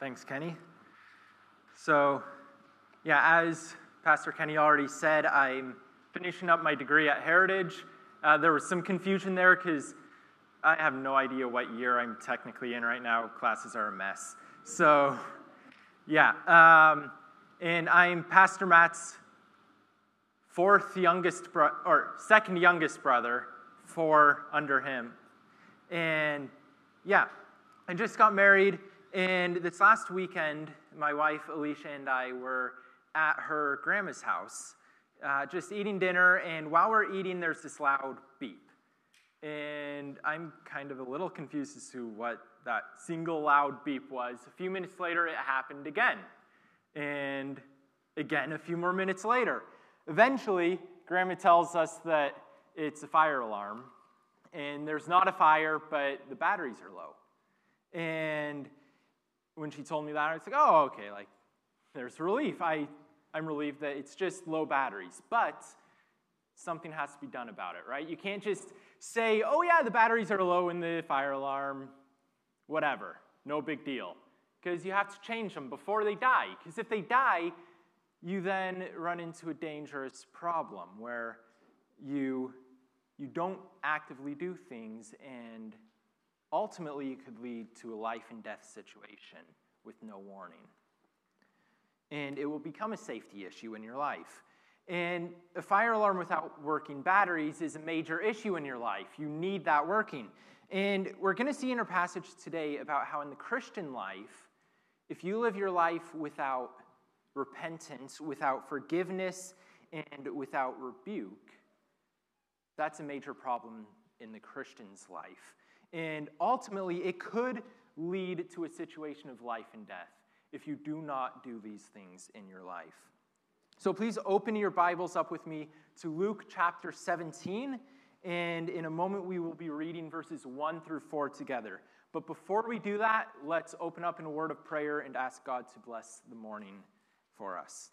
Thanks, Kenny. So, yeah, as Pastor Kenny already said, I'm finishing up my degree at Heritage. Uh, there was some confusion there because I have no idea what year I'm technically in right now. Classes are a mess. So, yeah. Um, and I'm Pastor Matt's fourth youngest bro- or second youngest brother, four under him. And yeah, I just got married, and this last weekend, my wife Alicia and I were at her grandma's house, uh, just eating dinner, and while we're eating, there's this loud beep. And I'm kind of a little confused as to what that single loud beep was. A few minutes later, it happened again. And again, a few more minutes later. Eventually, Grandma tells us that it's a fire alarm. And there's not a fire, but the batteries are low. And when she told me that, I was like, oh, okay, like, there's relief. I, I'm relieved that it's just low batteries. But something has to be done about it, right? You can't just say, oh, yeah, the batteries are low in the fire alarm, whatever, no big deal. Because you have to change them before they die. Because if they die, you then run into a dangerous problem where you, you don't actively do things, and ultimately it could lead to a life and death situation with no warning. And it will become a safety issue in your life. And a fire alarm without working batteries is a major issue in your life. You need that working. And we're going to see in our passage today about how in the Christian life, if you live your life without repentance, without forgiveness, and without rebuke, that's a major problem in the Christian's life. And ultimately, it could lead to a situation of life and death if you do not do these things in your life. So please open your Bibles up with me to Luke chapter 17. And in a moment, we will be reading verses 1 through 4 together. But before we do that, let's open up in a word of prayer and ask God to bless the morning for us.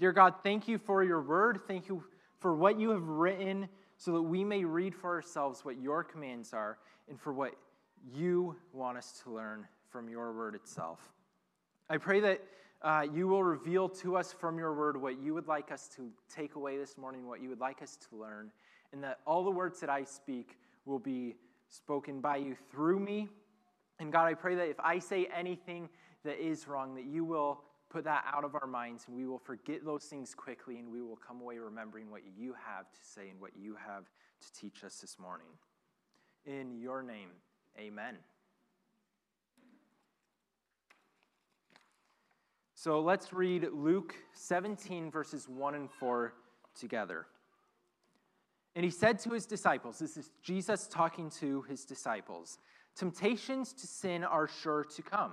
Dear God, thank you for your word. Thank you for what you have written so that we may read for ourselves what your commands are and for what you want us to learn from your word itself. I pray that uh, you will reveal to us from your word what you would like us to take away this morning, what you would like us to learn, and that all the words that I speak will be spoken by you through me. And God, I pray that if I say anything that is wrong, that you will put that out of our minds and we will forget those things quickly and we will come away remembering what you have to say and what you have to teach us this morning. In your name, amen. So let's read Luke 17, verses 1 and 4 together. And he said to his disciples, This is Jesus talking to his disciples Temptations to sin are sure to come,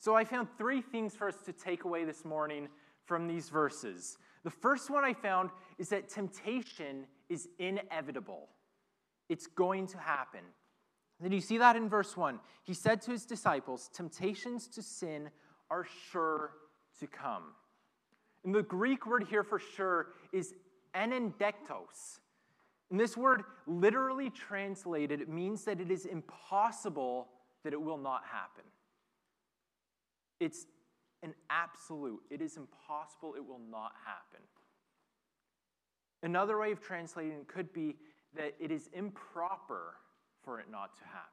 So I found three things for us to take away this morning from these verses. The first one I found is that temptation is inevitable, it's going to happen. then you see that in verse 1. He said to his disciples, Temptations to sin are sure to come. And the Greek word here for sure is anendektos. And this word, literally translated, means that it is impossible that it will not happen. It's an absolute. It is impossible it will not happen. Another way of translating it could be that it is improper for it not to happen.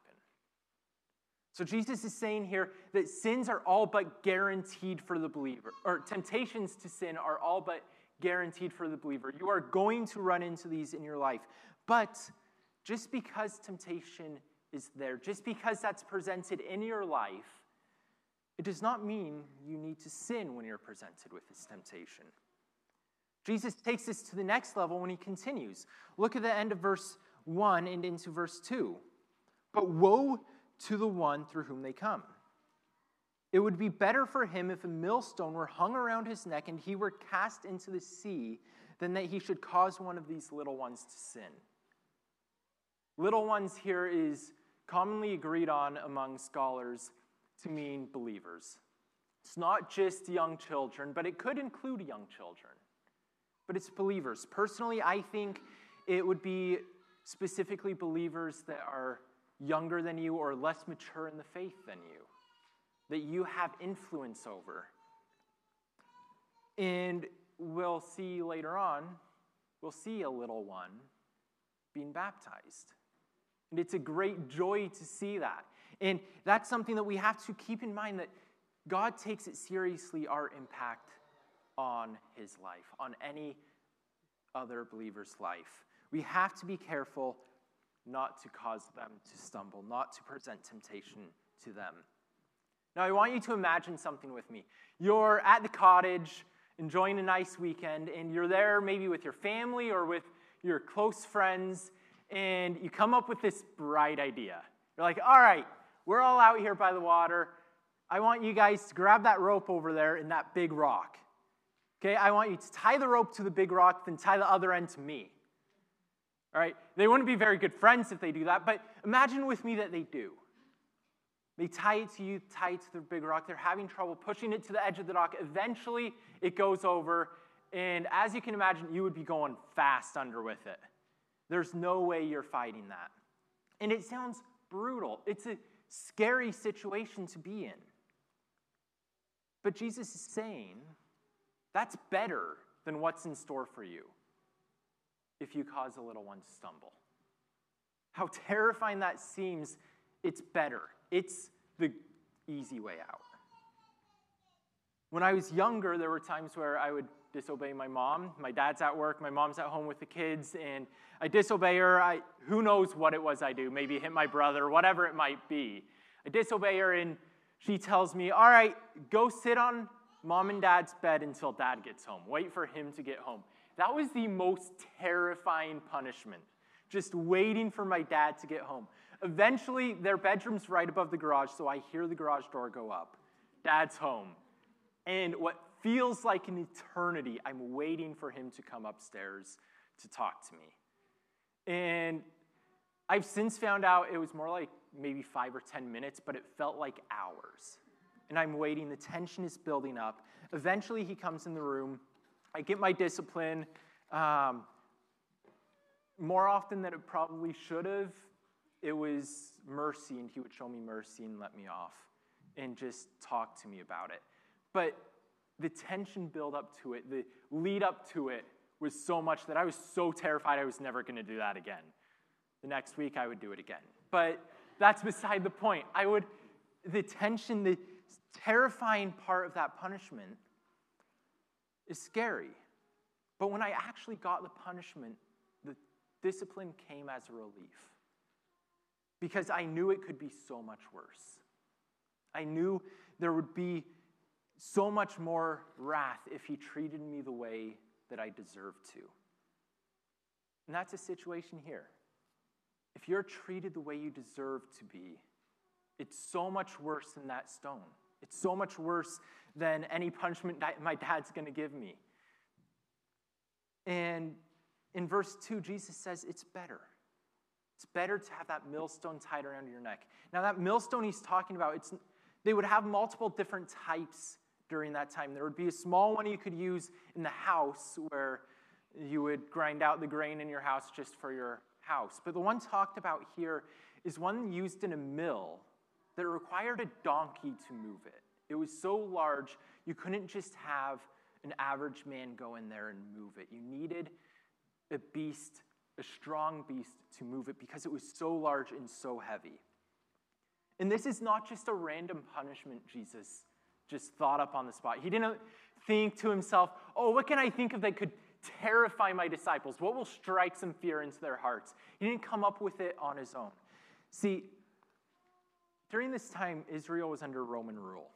So Jesus is saying here that sins are all but guaranteed for the believer, or temptations to sin are all but guaranteed for the believer. You are going to run into these in your life. But just because temptation is there, just because that's presented in your life, it does not mean you need to sin when you're presented with this temptation. Jesus takes this to the next level when he continues. Look at the end of verse 1 and into verse 2. But woe to the one through whom they come. It would be better for him if a millstone were hung around his neck and he were cast into the sea than that he should cause one of these little ones to sin. Little ones here is commonly agreed on among scholars to mean believers. It's not just young children, but it could include young children. But it's believers. Personally, I think it would be specifically believers that are younger than you or less mature in the faith than you, that you have influence over. And we'll see later on, we'll see a little one being baptized. And it's a great joy to see that. And that's something that we have to keep in mind that God takes it seriously, our impact on his life, on any other believer's life. We have to be careful not to cause them to stumble, not to present temptation to them. Now, I want you to imagine something with me. You're at the cottage enjoying a nice weekend, and you're there maybe with your family or with your close friends, and you come up with this bright idea. You're like, all right, we're all out here by the water. I want you guys to grab that rope over there in that big rock. Okay, I want you to tie the rope to the big rock, then tie the other end to me. All right, they wouldn't be very good friends if they do that, but imagine with me that they do. They tie it to you, tie it to the big rock. They're having trouble pushing it to the edge of the dock. Eventually, it goes over, and as you can imagine, you would be going fast under with it. There's no way you're fighting that. And it sounds brutal. It's a scary situation to be in. But Jesus is saying that's better than what's in store for you if you cause a little one to stumble. How terrifying that seems, it's better. It's the easy way out. When I was younger, there were times where I would disobey my mom. My dad's at work, my mom's at home with the kids, and I disobey her. I, who knows what it was I do? Maybe hit my brother, whatever it might be. I disobey her, and she tells me, All right, go sit on mom and dad's bed until dad gets home. Wait for him to get home. That was the most terrifying punishment, just waiting for my dad to get home. Eventually, their bedroom's right above the garage, so I hear the garage door go up. Dad's home. And what feels like an eternity, I'm waiting for him to come upstairs to talk to me. And I've since found out it was more like maybe five or 10 minutes, but it felt like hours. And I'm waiting, the tension is building up. Eventually, he comes in the room. I get my discipline. Um, more often than it probably should have, it was mercy, and he would show me mercy and let me off and just talk to me about it. But the tension build up to it, the lead up to it, was so much that I was so terrified I was never going to do that again. The next week I would do it again. But that's beside the point. I would, the tension, the terrifying part of that punishment is scary. But when I actually got the punishment, the discipline came as a relief. Because I knew it could be so much worse. I knew there would be so much more wrath if he treated me the way that I deserve to. And that's a situation here. If you're treated the way you deserve to be, it's so much worse than that stone. It's so much worse than any punishment my dad's going to give me. And in verse 2, Jesus says it's better. It's better to have that millstone tied around your neck. Now, that millstone he's talking about, it's, they would have multiple different types during that time. There would be a small one you could use in the house where you would grind out the grain in your house just for your house. But the one talked about here is one used in a mill that required a donkey to move it. It was so large, you couldn't just have an average man go in there and move it. You needed a beast, a strong beast, to move it because it was so large and so heavy. And this is not just a random punishment Jesus just thought up on the spot. He didn't think to himself, oh, what can I think of that could terrify my disciples? What will strike some fear into their hearts? He didn't come up with it on his own. See, during this time, Israel was under Roman rule.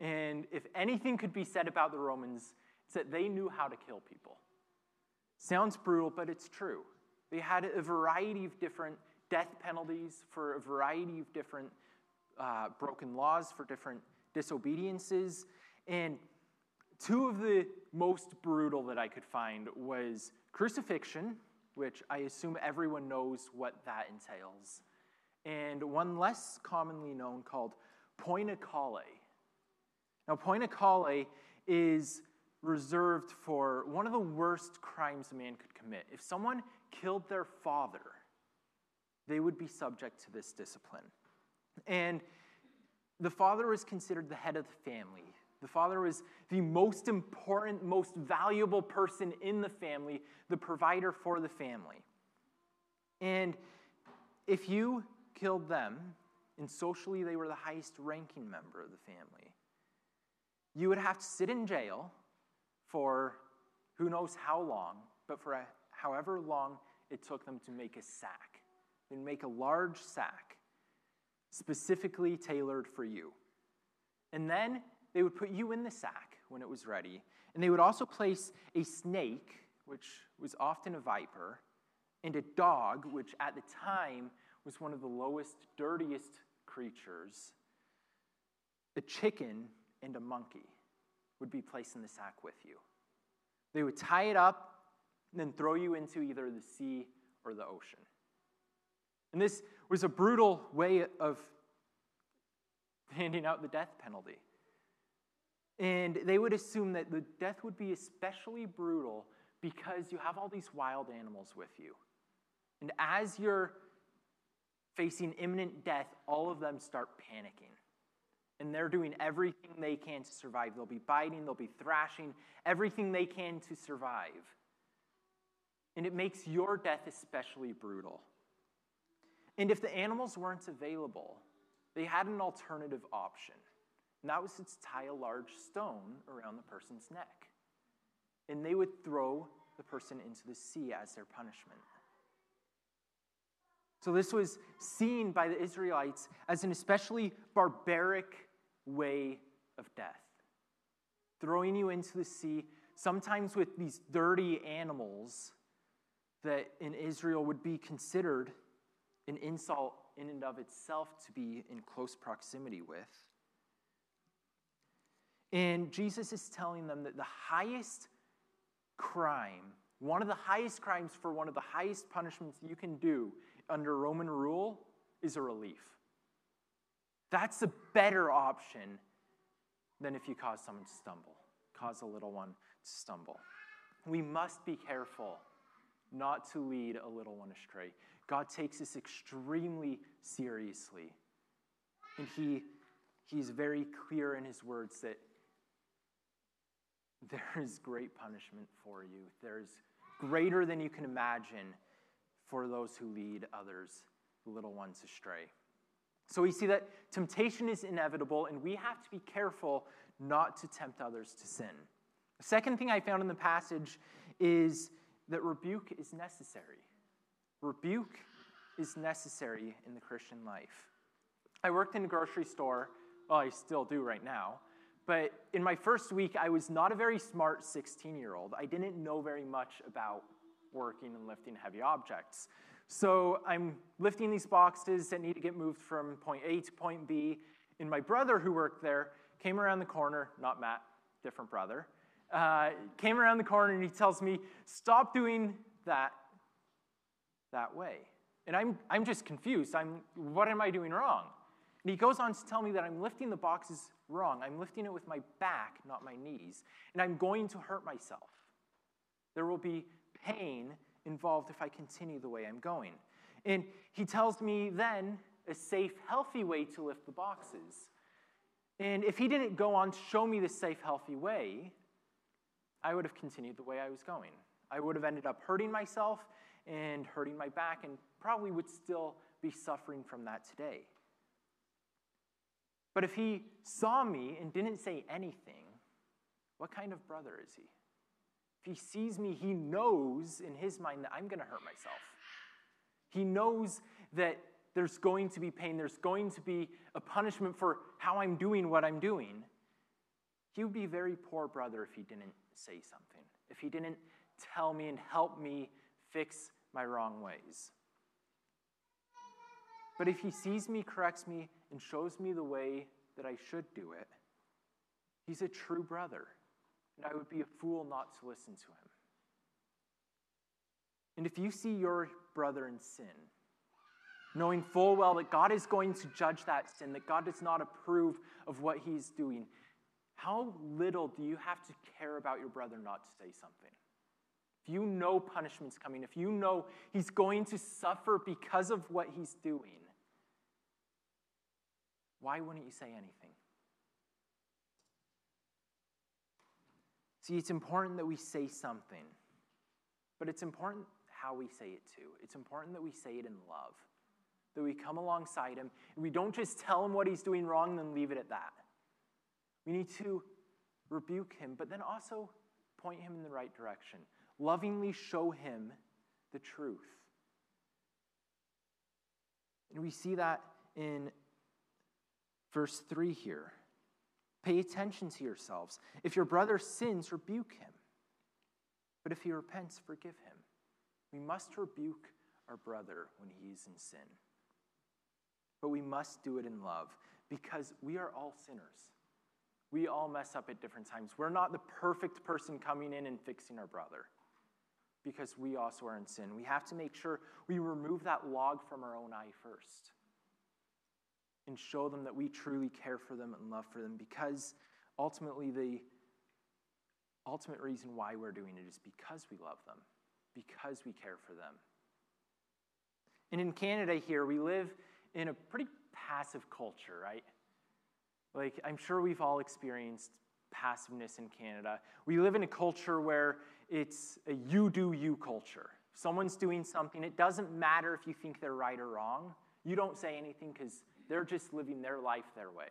And if anything could be said about the Romans, it's that they knew how to kill people. Sounds brutal, but it's true. They had a variety of different death penalties for a variety of different uh, broken laws, for different disobediences. And two of the most brutal that I could find was crucifixion, which I assume everyone knows what that entails, and one less commonly known called poena cullei. Now, poena cullei is reserved for one of the worst crimes a man could commit. If someone killed their father, they would be subject to this discipline. And the father was considered the head of the family. The father was the most important, most valuable person in the family, the provider for the family. And if you killed them, and socially they were the highest ranking member of the family, you would have to sit in jail for who knows how long, but for a, however long it took them to make a sack. They'd make a large sack specifically tailored for you. And then they would put you in the sack when it was ready. And they would also place a snake, which was often a viper, and a dog, which at the time was one of the lowest, dirtiest creatures, a chicken, and a monkey would be placed in the sack with you. They would tie it up and then throw you into either the sea or the ocean. And this was a brutal way of handing out the death penalty. And they would assume that the death would be especially brutal because you have all these wild animals with you. And as you're facing imminent death, all of them start panicking. And they're doing everything they can to survive. They'll be biting, they'll be thrashing, everything they can to survive. And it makes your death especially brutal. And if the animals weren't available, they had an alternative option. And that was to tie a large stone around the person's neck. And they would throw the person into the sea as their punishment. So, this was seen by the Israelites as an especially barbaric way of death. Throwing you into the sea, sometimes with these dirty animals that in Israel would be considered an insult in and of itself to be in close proximity with. And Jesus is telling them that the highest crime, one of the highest crimes for one of the highest punishments you can do under Roman rule is a relief. That's a better option than if you cause someone to stumble, cause a little one to stumble. We must be careful not to lead a little one astray. God takes this extremely seriously. And he, he's very clear in his words that there is great punishment for you. There's greater than you can imagine for those who lead others, little ones, astray. So we see that temptation is inevitable, and we have to be careful not to tempt others to sin. The second thing I found in the passage is that rebuke is necessary. Rebuke is necessary in the Christian life. I worked in a grocery store, well, I still do right now, but in my first week, I was not a very smart 16 year old. I didn't know very much about working and lifting heavy objects. So I'm lifting these boxes that need to get moved from point A to point B. And my brother, who worked there, came around the corner, not Matt, different brother, uh, came around the corner and he tells me, Stop doing that that way. And I'm, I'm just confused. I'm, what am I doing wrong? And he goes on to tell me that I'm lifting the boxes wrong. I'm lifting it with my back, not my knees. And I'm going to hurt myself. There will be pain involved if I continue the way I'm going. And he tells me then a safe, healthy way to lift the boxes. And if he didn't go on to show me the safe, healthy way, I would have continued the way I was going. I would have ended up hurting myself and hurting my back, and probably would still be suffering from that today. But if he saw me and didn't say anything, what kind of brother is he? If he sees me, he knows in his mind that I'm going to hurt myself. He knows that there's going to be pain, there's going to be a punishment for how I'm doing what I'm doing. He would be a very poor brother if he didn't say something, if he didn't tell me and help me fix my wrong ways. But if he sees me, corrects me, and shows me the way that I should do it, he's a true brother, and I would be a fool not to listen to him. And if you see your brother in sin, knowing full well that God is going to judge that sin, that God does not approve of what he's doing, how little do you have to care about your brother not to say something? If you know punishment's coming, if you know he's going to suffer because of what he's doing, why wouldn't you say anything? See, it's important that we say something, but it's important how we say it too. It's important that we say it in love, that we come alongside him and we don't just tell him what he's doing wrong and then leave it at that. We need to rebuke him, but then also point him in the right direction, lovingly show him the truth. And we see that in verse 3 here. Pay attention to yourselves. If your brother sins, rebuke him. But if he repents, forgive him. We must rebuke our brother when he's in sin. But we must do it in love because we are all sinners. We all mess up at different times. We're not the perfect person coming in and fixing our brother because we also are in sin. We have to make sure we remove that log from our own eye first and show them that we truly care for them and love for them because ultimately the ultimate reason why we're doing it is because we love them, because we care for them. And in Canada here, we live in a pretty passive culture, right? Like, I'm sure we've all experienced passiveness in Canada. We live in a culture where it's a you do you culture. someone's doing something, it doesn't matter if you think they're right or wrong. You don't say anything because they're just living their life their way.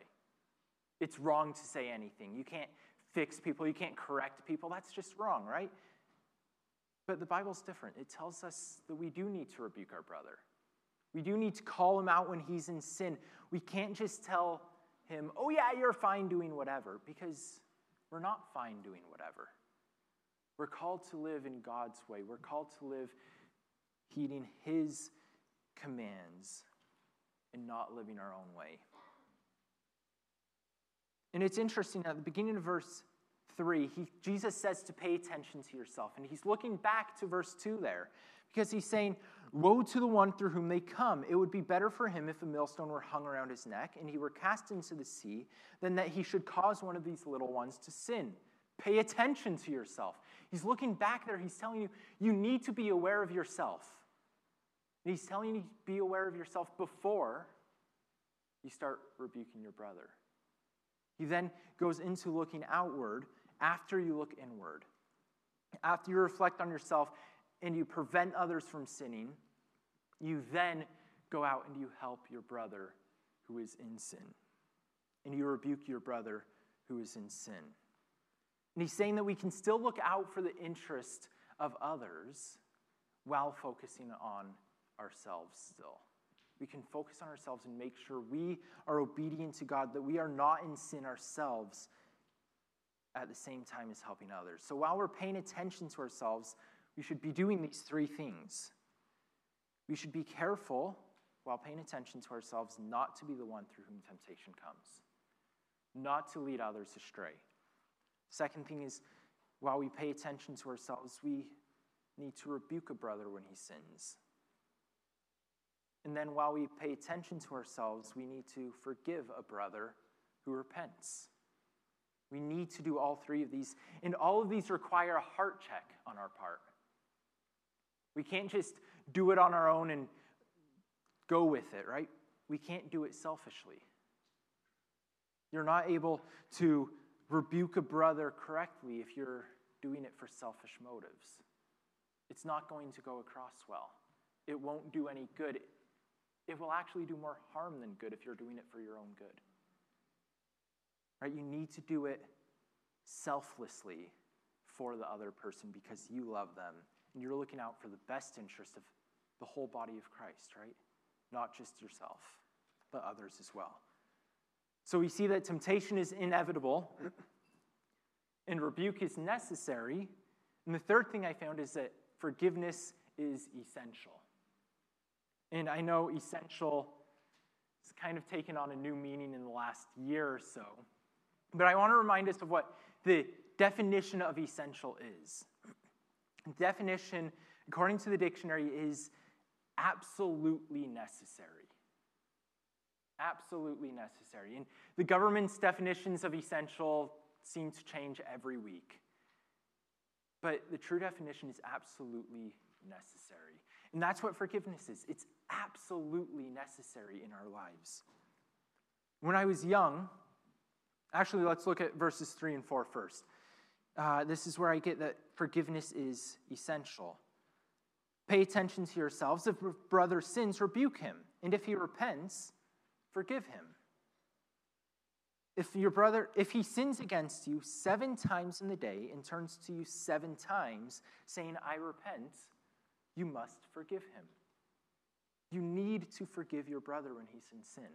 It's wrong to say anything. You can't fix people, you can't correct people. That's just wrong, right? But the Bible's different. It tells us that we do need to rebuke our brother. We do need to call him out when he's in sin. We can't just tell him, oh, yeah, you're fine doing whatever, because we're not fine doing whatever. We're called to live in God's way, we're called to live heeding his commands and not living our own way. And it's interesting at the beginning of verse 3, he, Jesus says to pay attention to yourself. And he's looking back to verse 2 there because he's saying, Woe to the one through whom they come. It would be better for him if a millstone were hung around his neck and he were cast into the sea than that he should cause one of these little ones to sin. Pay attention to yourself. He's looking back there. He's telling you, you need to be aware of yourself. And he's telling you to be aware of yourself before you start rebuking your brother. He then goes into looking outward after you look inward. After you reflect on yourself and you prevent others from sinning, you then go out and you help your brother who is in sin. And you rebuke your brother who is in sin. And he's saying that we can still look out for the interest of others while focusing on ourselves still. We can focus on ourselves and make sure we are obedient to God, that we are not in sin ourselves at the same time as helping others. So while we're paying attention to ourselves, we should be doing these three things. We should be careful while paying attention to ourselves not to be the one through whom temptation comes, not to lead others astray. Second thing is, while we pay attention to ourselves, we need to rebuke a brother when he sins. And then while we pay attention to ourselves, we need to forgive a brother who repents. We need to do all three of these. And all of these require a heart check on our part. We can't just do it on our own and go with it, right? We can't do it selfishly. You're not able to rebuke a brother correctly if you're doing it for selfish motives. It's not going to go across well. It won't do any good. It will actually do more harm than good if you're doing it for your own good. Right? You need to do it selflessly for the other person because you love them and you're looking out for the best interest of the whole body of Christ, right? Not just yourself, but others as well. So we see that temptation is inevitable and rebuke is necessary. And the third thing I found is that forgiveness is essential. And I know essential has kind of taken on a new meaning in the last year or so. But I want to remind us of what the definition of essential is. Definition, according to the dictionary, is absolutely necessary. Absolutely necessary. And the government's definitions of essential seem to change every week. But the true definition is absolutely necessary. And that's what forgiveness is it's absolutely necessary in our lives. When I was young, actually, let's look at verses 3 and 4 first. Uh, this is where I get that forgiveness is essential. Pay attention to yourselves. If your brother sins, rebuke him. And if he repents, forgive him. If your brother, if he sins against you seven times in the day and turns to you seven times, saying, I repent, you must forgive him. You need to forgive your brother when he's in sin.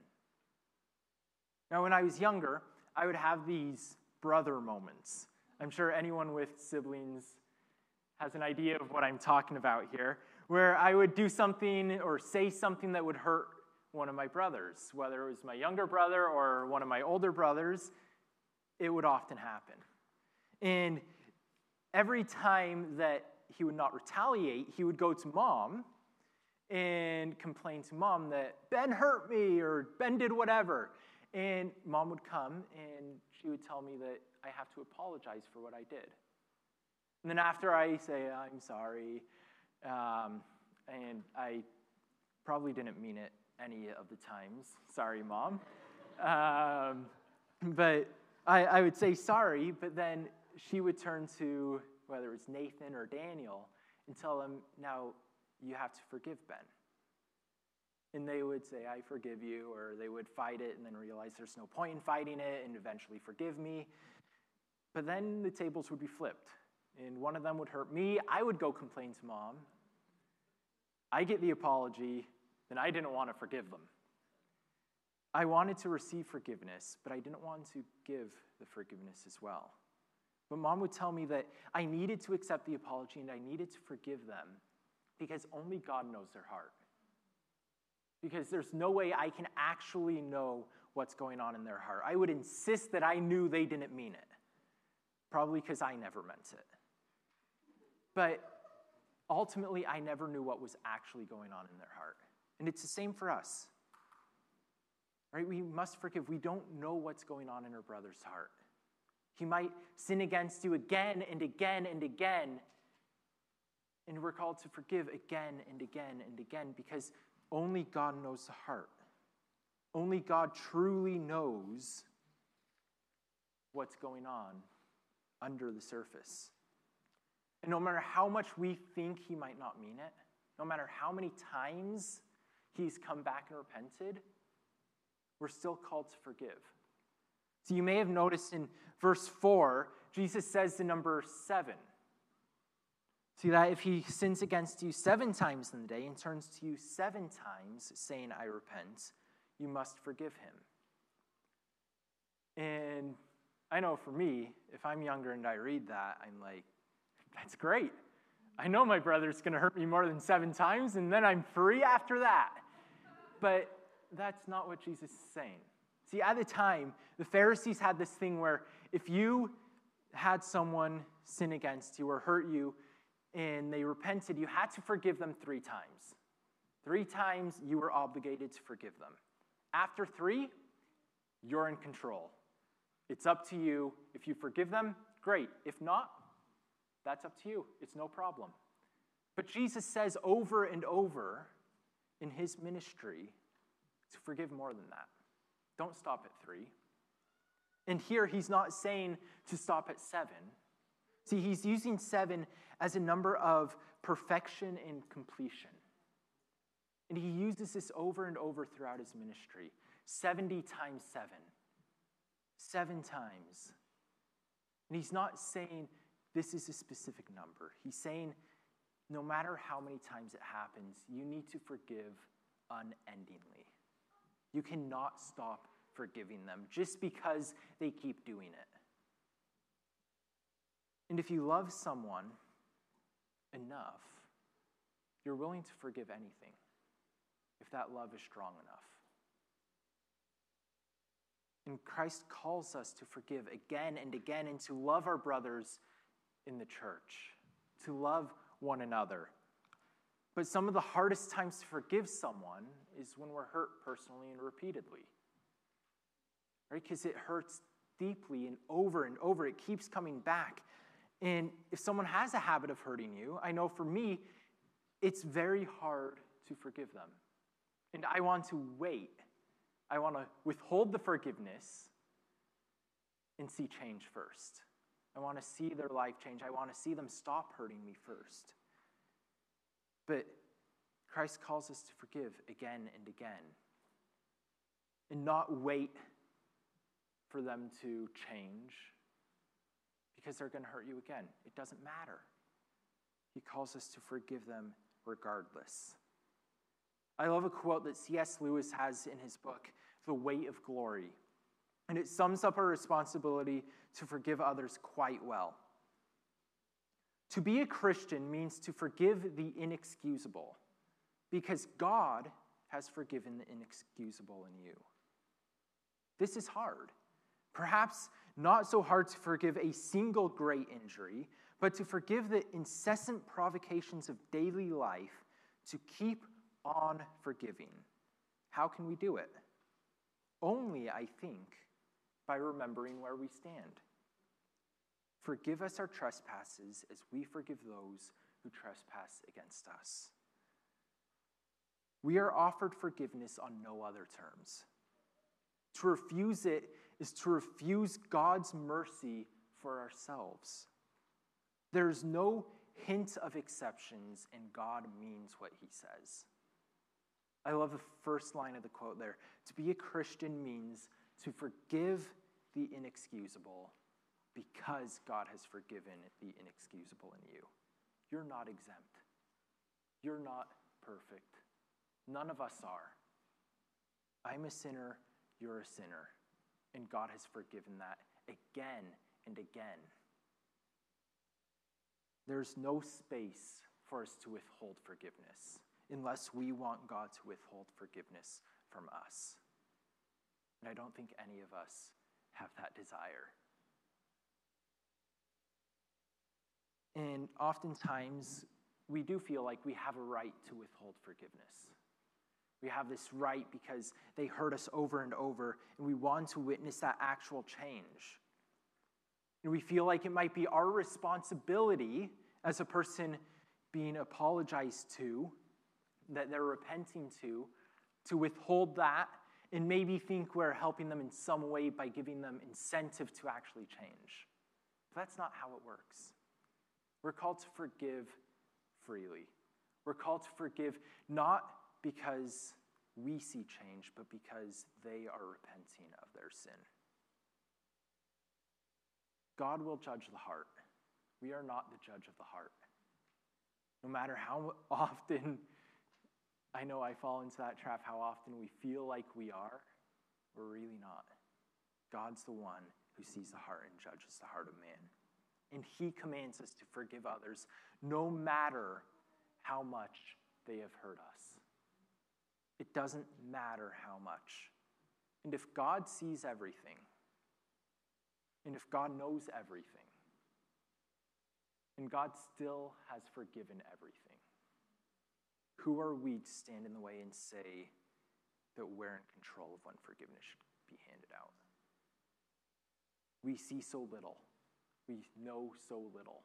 Now, when I was younger, I would have these brother moments. I'm sure anyone with siblings has an idea of what I'm talking about here, where I would do something or say something that would hurt one of my brothers, whether it was my younger brother or one of my older brothers, it would often happen. And every time that he would not retaliate, he would go to mom and complain to mom that Ben hurt me or Ben did whatever. And mom would come and she would tell me that I have to apologize for what I did. And then after I say, I'm sorry, um, and I probably didn't mean it any of the times, sorry, mom. Um, but I, I would say sorry, but then she would turn to whether it was Nathan or Daniel and tell them, now you have to forgive Ben. And they would say, I forgive you, or they would fight it and then realize there's no point in fighting it and eventually forgive me. But then the tables would be flipped, and one of them would hurt me. I would go complain to mom. I get the apology, then I didn't want to forgive them. I wanted to receive forgiveness, but I didn't want to give the forgiveness as well. But mom would tell me that I needed to accept the apology and I needed to forgive them because only God knows their heart. Because there's no way I can actually know what's going on in their heart. I would insist that I knew they didn't mean it, probably because I never meant it. But ultimately, I never knew what was actually going on in their heart. And it's the same for us. Right? We must forgive. We don't know what's going on in our brother's heart. He might sin against you again and again and again. And we're called to forgive again and again and again because only God knows the heart. Only God truly knows what's going on under the surface. And no matter how much we think He might not mean it, no matter how many times He's come back and repented, we're still called to forgive. So you may have noticed in verse 4, Jesus says the number seven. See that if he sins against you seven times in the day and turns to you seven times, saying, I repent, you must forgive him. And I know for me, if I'm younger and I read that, I'm like, that's great. I know my brother's going to hurt me more than seven times, and then I'm free after that. But that's not what Jesus is saying. See, at the time, the Pharisees had this thing where if you had someone sin against you or hurt you and they repented, you had to forgive them three times. Three times you were obligated to forgive them. After three, you're in control. It's up to you. If you forgive them, great. If not, that's up to you. It's no problem. But Jesus says over and over in his ministry to forgive more than that. Don't stop at three. And here he's not saying to stop at seven. See, he's using seven as a number of perfection and completion. And he uses this over and over throughout his ministry 70 times seven, seven times. And he's not saying this is a specific number. He's saying no matter how many times it happens, you need to forgive unendingly. You cannot stop forgiving them just because they keep doing it. And if you love someone enough, you're willing to forgive anything if that love is strong enough. And Christ calls us to forgive again and again and to love our brothers in the church, to love one another. But some of the hardest times to forgive someone is when we're hurt personally and repeatedly. Right? Because it hurts deeply and over and over. It keeps coming back. And if someone has a habit of hurting you, I know for me, it's very hard to forgive them. And I want to wait I want to withhold the forgiveness and see change first. I want to see their life change. I want to see them stop hurting me first. But Christ calls us to forgive again and again and not wait for them to change because they're going to hurt you again. It doesn't matter. He calls us to forgive them regardless. I love a quote that C.S. Lewis has in his book, The Weight of Glory. And it sums up our responsibility to forgive others quite well. To be a Christian means to forgive the inexcusable because God has forgiven the inexcusable in you. This is hard. Perhaps not so hard to forgive a single great injury, but to forgive the incessant provocations of daily life to keep on forgiving. How can we do it? Only, I think, by remembering where we stand. Forgive us our trespasses as we forgive those who trespass against us. We are offered forgiveness on no other terms. To refuse it is to refuse God's mercy for ourselves. There's no hint of exceptions, and God means what he says. I love the first line of the quote there. To be a Christian means to forgive the inexcusable because God has forgiven the inexcusable in you. You're not exempt. You're not perfect. None of us are. I'm a sinner, you're a sinner. And God has forgiven that again and again. There's no space for us to withhold forgiveness unless we want God to withhold forgiveness from us. And I don't think any of us have that desire. And oftentimes, we do feel like we have a right to withhold forgiveness. We have this right because they hurt us over and over, and we want to witness that actual change. And we feel like it might be our responsibility as a person being apologized to that they're repenting to, to withhold that and maybe think we're helping them in some way by giving them incentive to actually change. But that's not how it works. We're called to forgive freely. We're called to forgive not because we see change, but because they are repenting of their sin. God will judge the heart. We are not the judge of the heart. No matter how often I know I fall into that trap how often we feel like we are. We're really not. God's the one who sees the heart and judges the heart of man. And he commands us to forgive others no matter how much they have hurt us. It doesn't matter how much. And if God sees everything, and if God knows everything, and God still has forgiven everything, who are we to stand in the way and say that we're in control of when forgiveness should be handed out? We see so little, we know so little,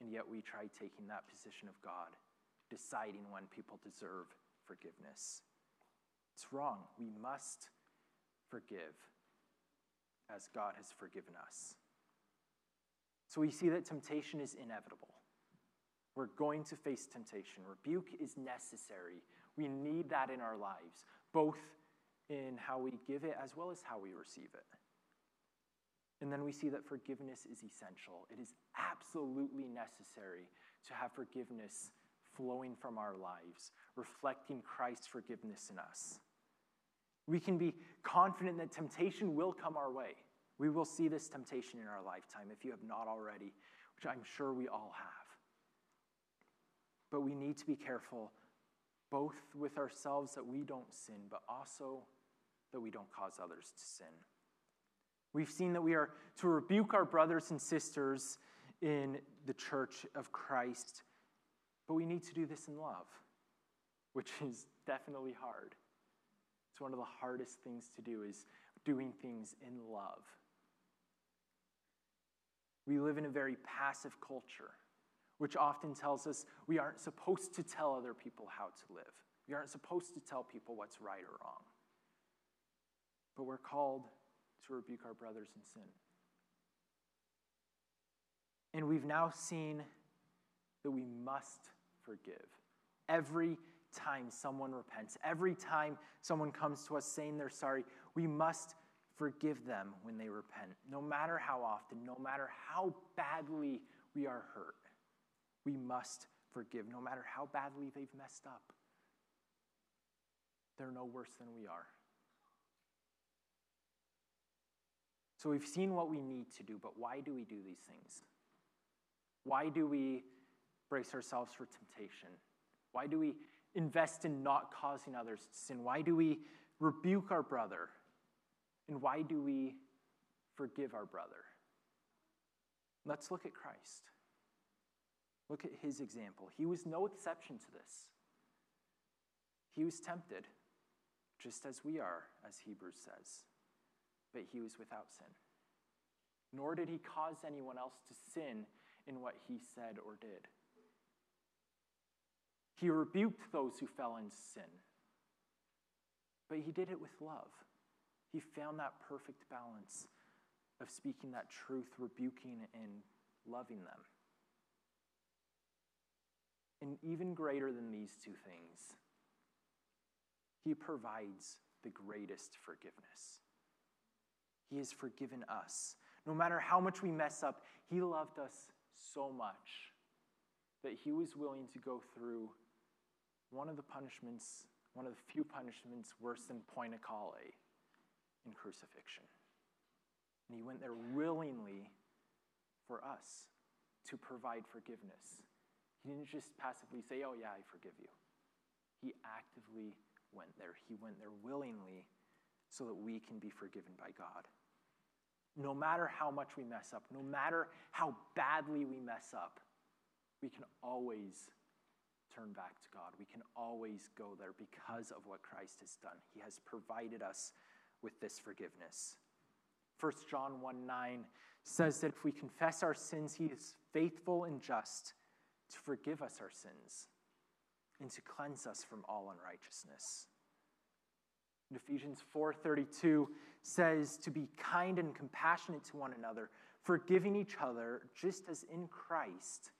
and yet we try taking that position of God, deciding when people deserve forgiveness. It's wrong. We must forgive as God has forgiven us. So we see that temptation is inevitable. We're going to face temptation. Rebuke is necessary. We need that in our lives, both in how we give it as well as how we receive it. And then we see that forgiveness is essential. It is absolutely necessary to have forgiveness flowing from our lives, reflecting Christ's forgiveness in us. We can be confident that temptation will come our way. We will see this temptation in our lifetime if you have not already, which I'm sure we all have. But we need to be careful both with ourselves that we don't sin, but also that we don't cause others to sin. We've seen that we are to rebuke our brothers and sisters in the church of Christ, but we need to do this in love, which is definitely hard. It's one of the hardest things to do is doing things in love. We live in a very passive culture, which often tells us we aren't supposed to tell other people how to live. We aren't supposed to tell people what's right or wrong. But we're called to rebuke our brothers in sin. And we've now seen that we must forgive. Every time someone repents, every time someone comes to us saying they're sorry, we must forgive them when they repent, no matter how often, no matter how badly we are hurt. We must forgive, no matter how badly they've messed up. They're no worse than we are. So we've seen what we need to do, but why do we do these things? Why do we brace ourselves for temptation? Why do we invest in not causing others to sin? Why do we rebuke our brother? And why do we forgive our brother? Let's look at Christ. Look at his example. He was no exception to this. He was tempted, just as we are, as Hebrews says but he was without sin. Nor did he cause anyone else to sin in what he said or did. He rebuked those who fell in sin, but he did it with love. He found that perfect balance of speaking that truth, rebuking, and loving them. And even greater than these two things, he provides the greatest forgiveness. He has forgiven us. No matter how much we mess up, He loved us so much that He was willing to go through one of the punishments, one of the few punishments worse than poena cullei in crucifixion. And He went there willingly for us to provide forgiveness. He didn't just passively say, Oh, yeah, I forgive you. He actively went there. He went there willingly so that we can be forgiven by God. No matter how much we mess up, no matter how badly we mess up, we can always turn back to God. We can always go there because of what Christ has done. He has provided us with this forgiveness. 1 John 1 9 says that if we confess our sins, he is faithful and just to forgive us our sins and to cleanse us from all unrighteousness. And Ephesians 4:32 says to be kind and compassionate to one another, forgiving each other just as in Christ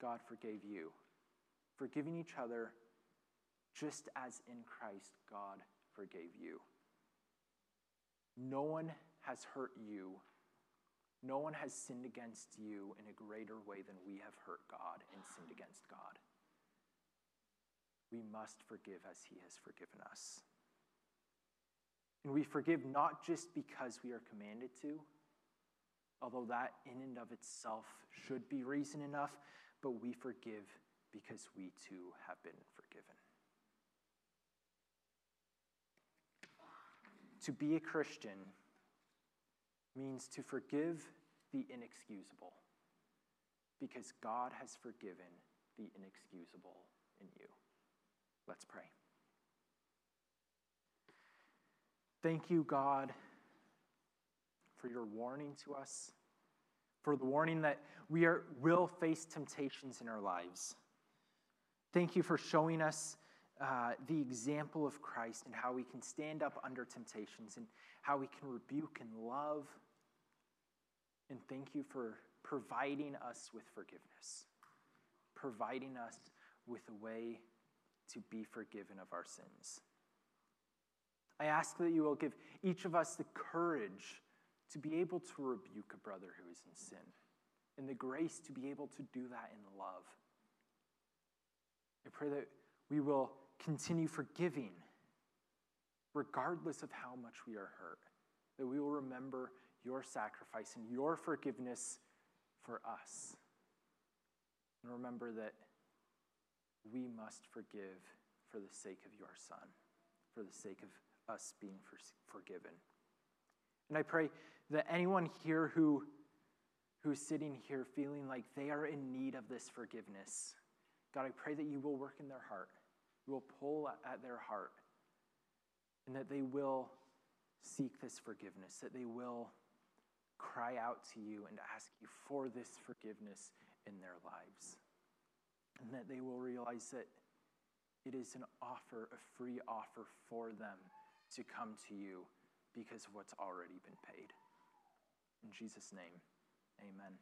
God forgave you. Forgiving each other just as in Christ God forgave you. No one has hurt you. No one has sinned against you in a greater way than we have hurt God and sinned against God. We must forgive as he has forgiven us. And we forgive not just because we are commanded to, although that in and of itself should be reason enough, but we forgive because we too have been forgiven. To be a Christian means to forgive the inexcusable because God has forgiven the inexcusable in you. Let's pray. Thank you, God, for your warning to us, for the warning that we are, will face temptations in our lives. Thank you for showing us uh, the example of Christ and how we can stand up under temptations and how we can rebuke and love. And thank you for providing us with forgiveness, providing us with a way to be forgiven of our sins. I ask that you will give each of us the courage to be able to rebuke a brother who is in sin and the grace to be able to do that in love. I pray that we will continue forgiving regardless of how much we are hurt, that we will remember your sacrifice and your forgiveness for us. And remember that we must forgive for the sake of your Son, for the sake of us being for, forgiven. And I pray that anyone here who who's sitting here feeling like they are in need of this forgiveness, God, I pray that you will work in their heart. You will pull at their heart, and that they will seek this forgiveness, that they will cry out to you and ask you for this forgiveness in their lives, and that they will realize that it is an offer, a free offer for them to come to you because of what's already been paid. In Jesus' name, amen.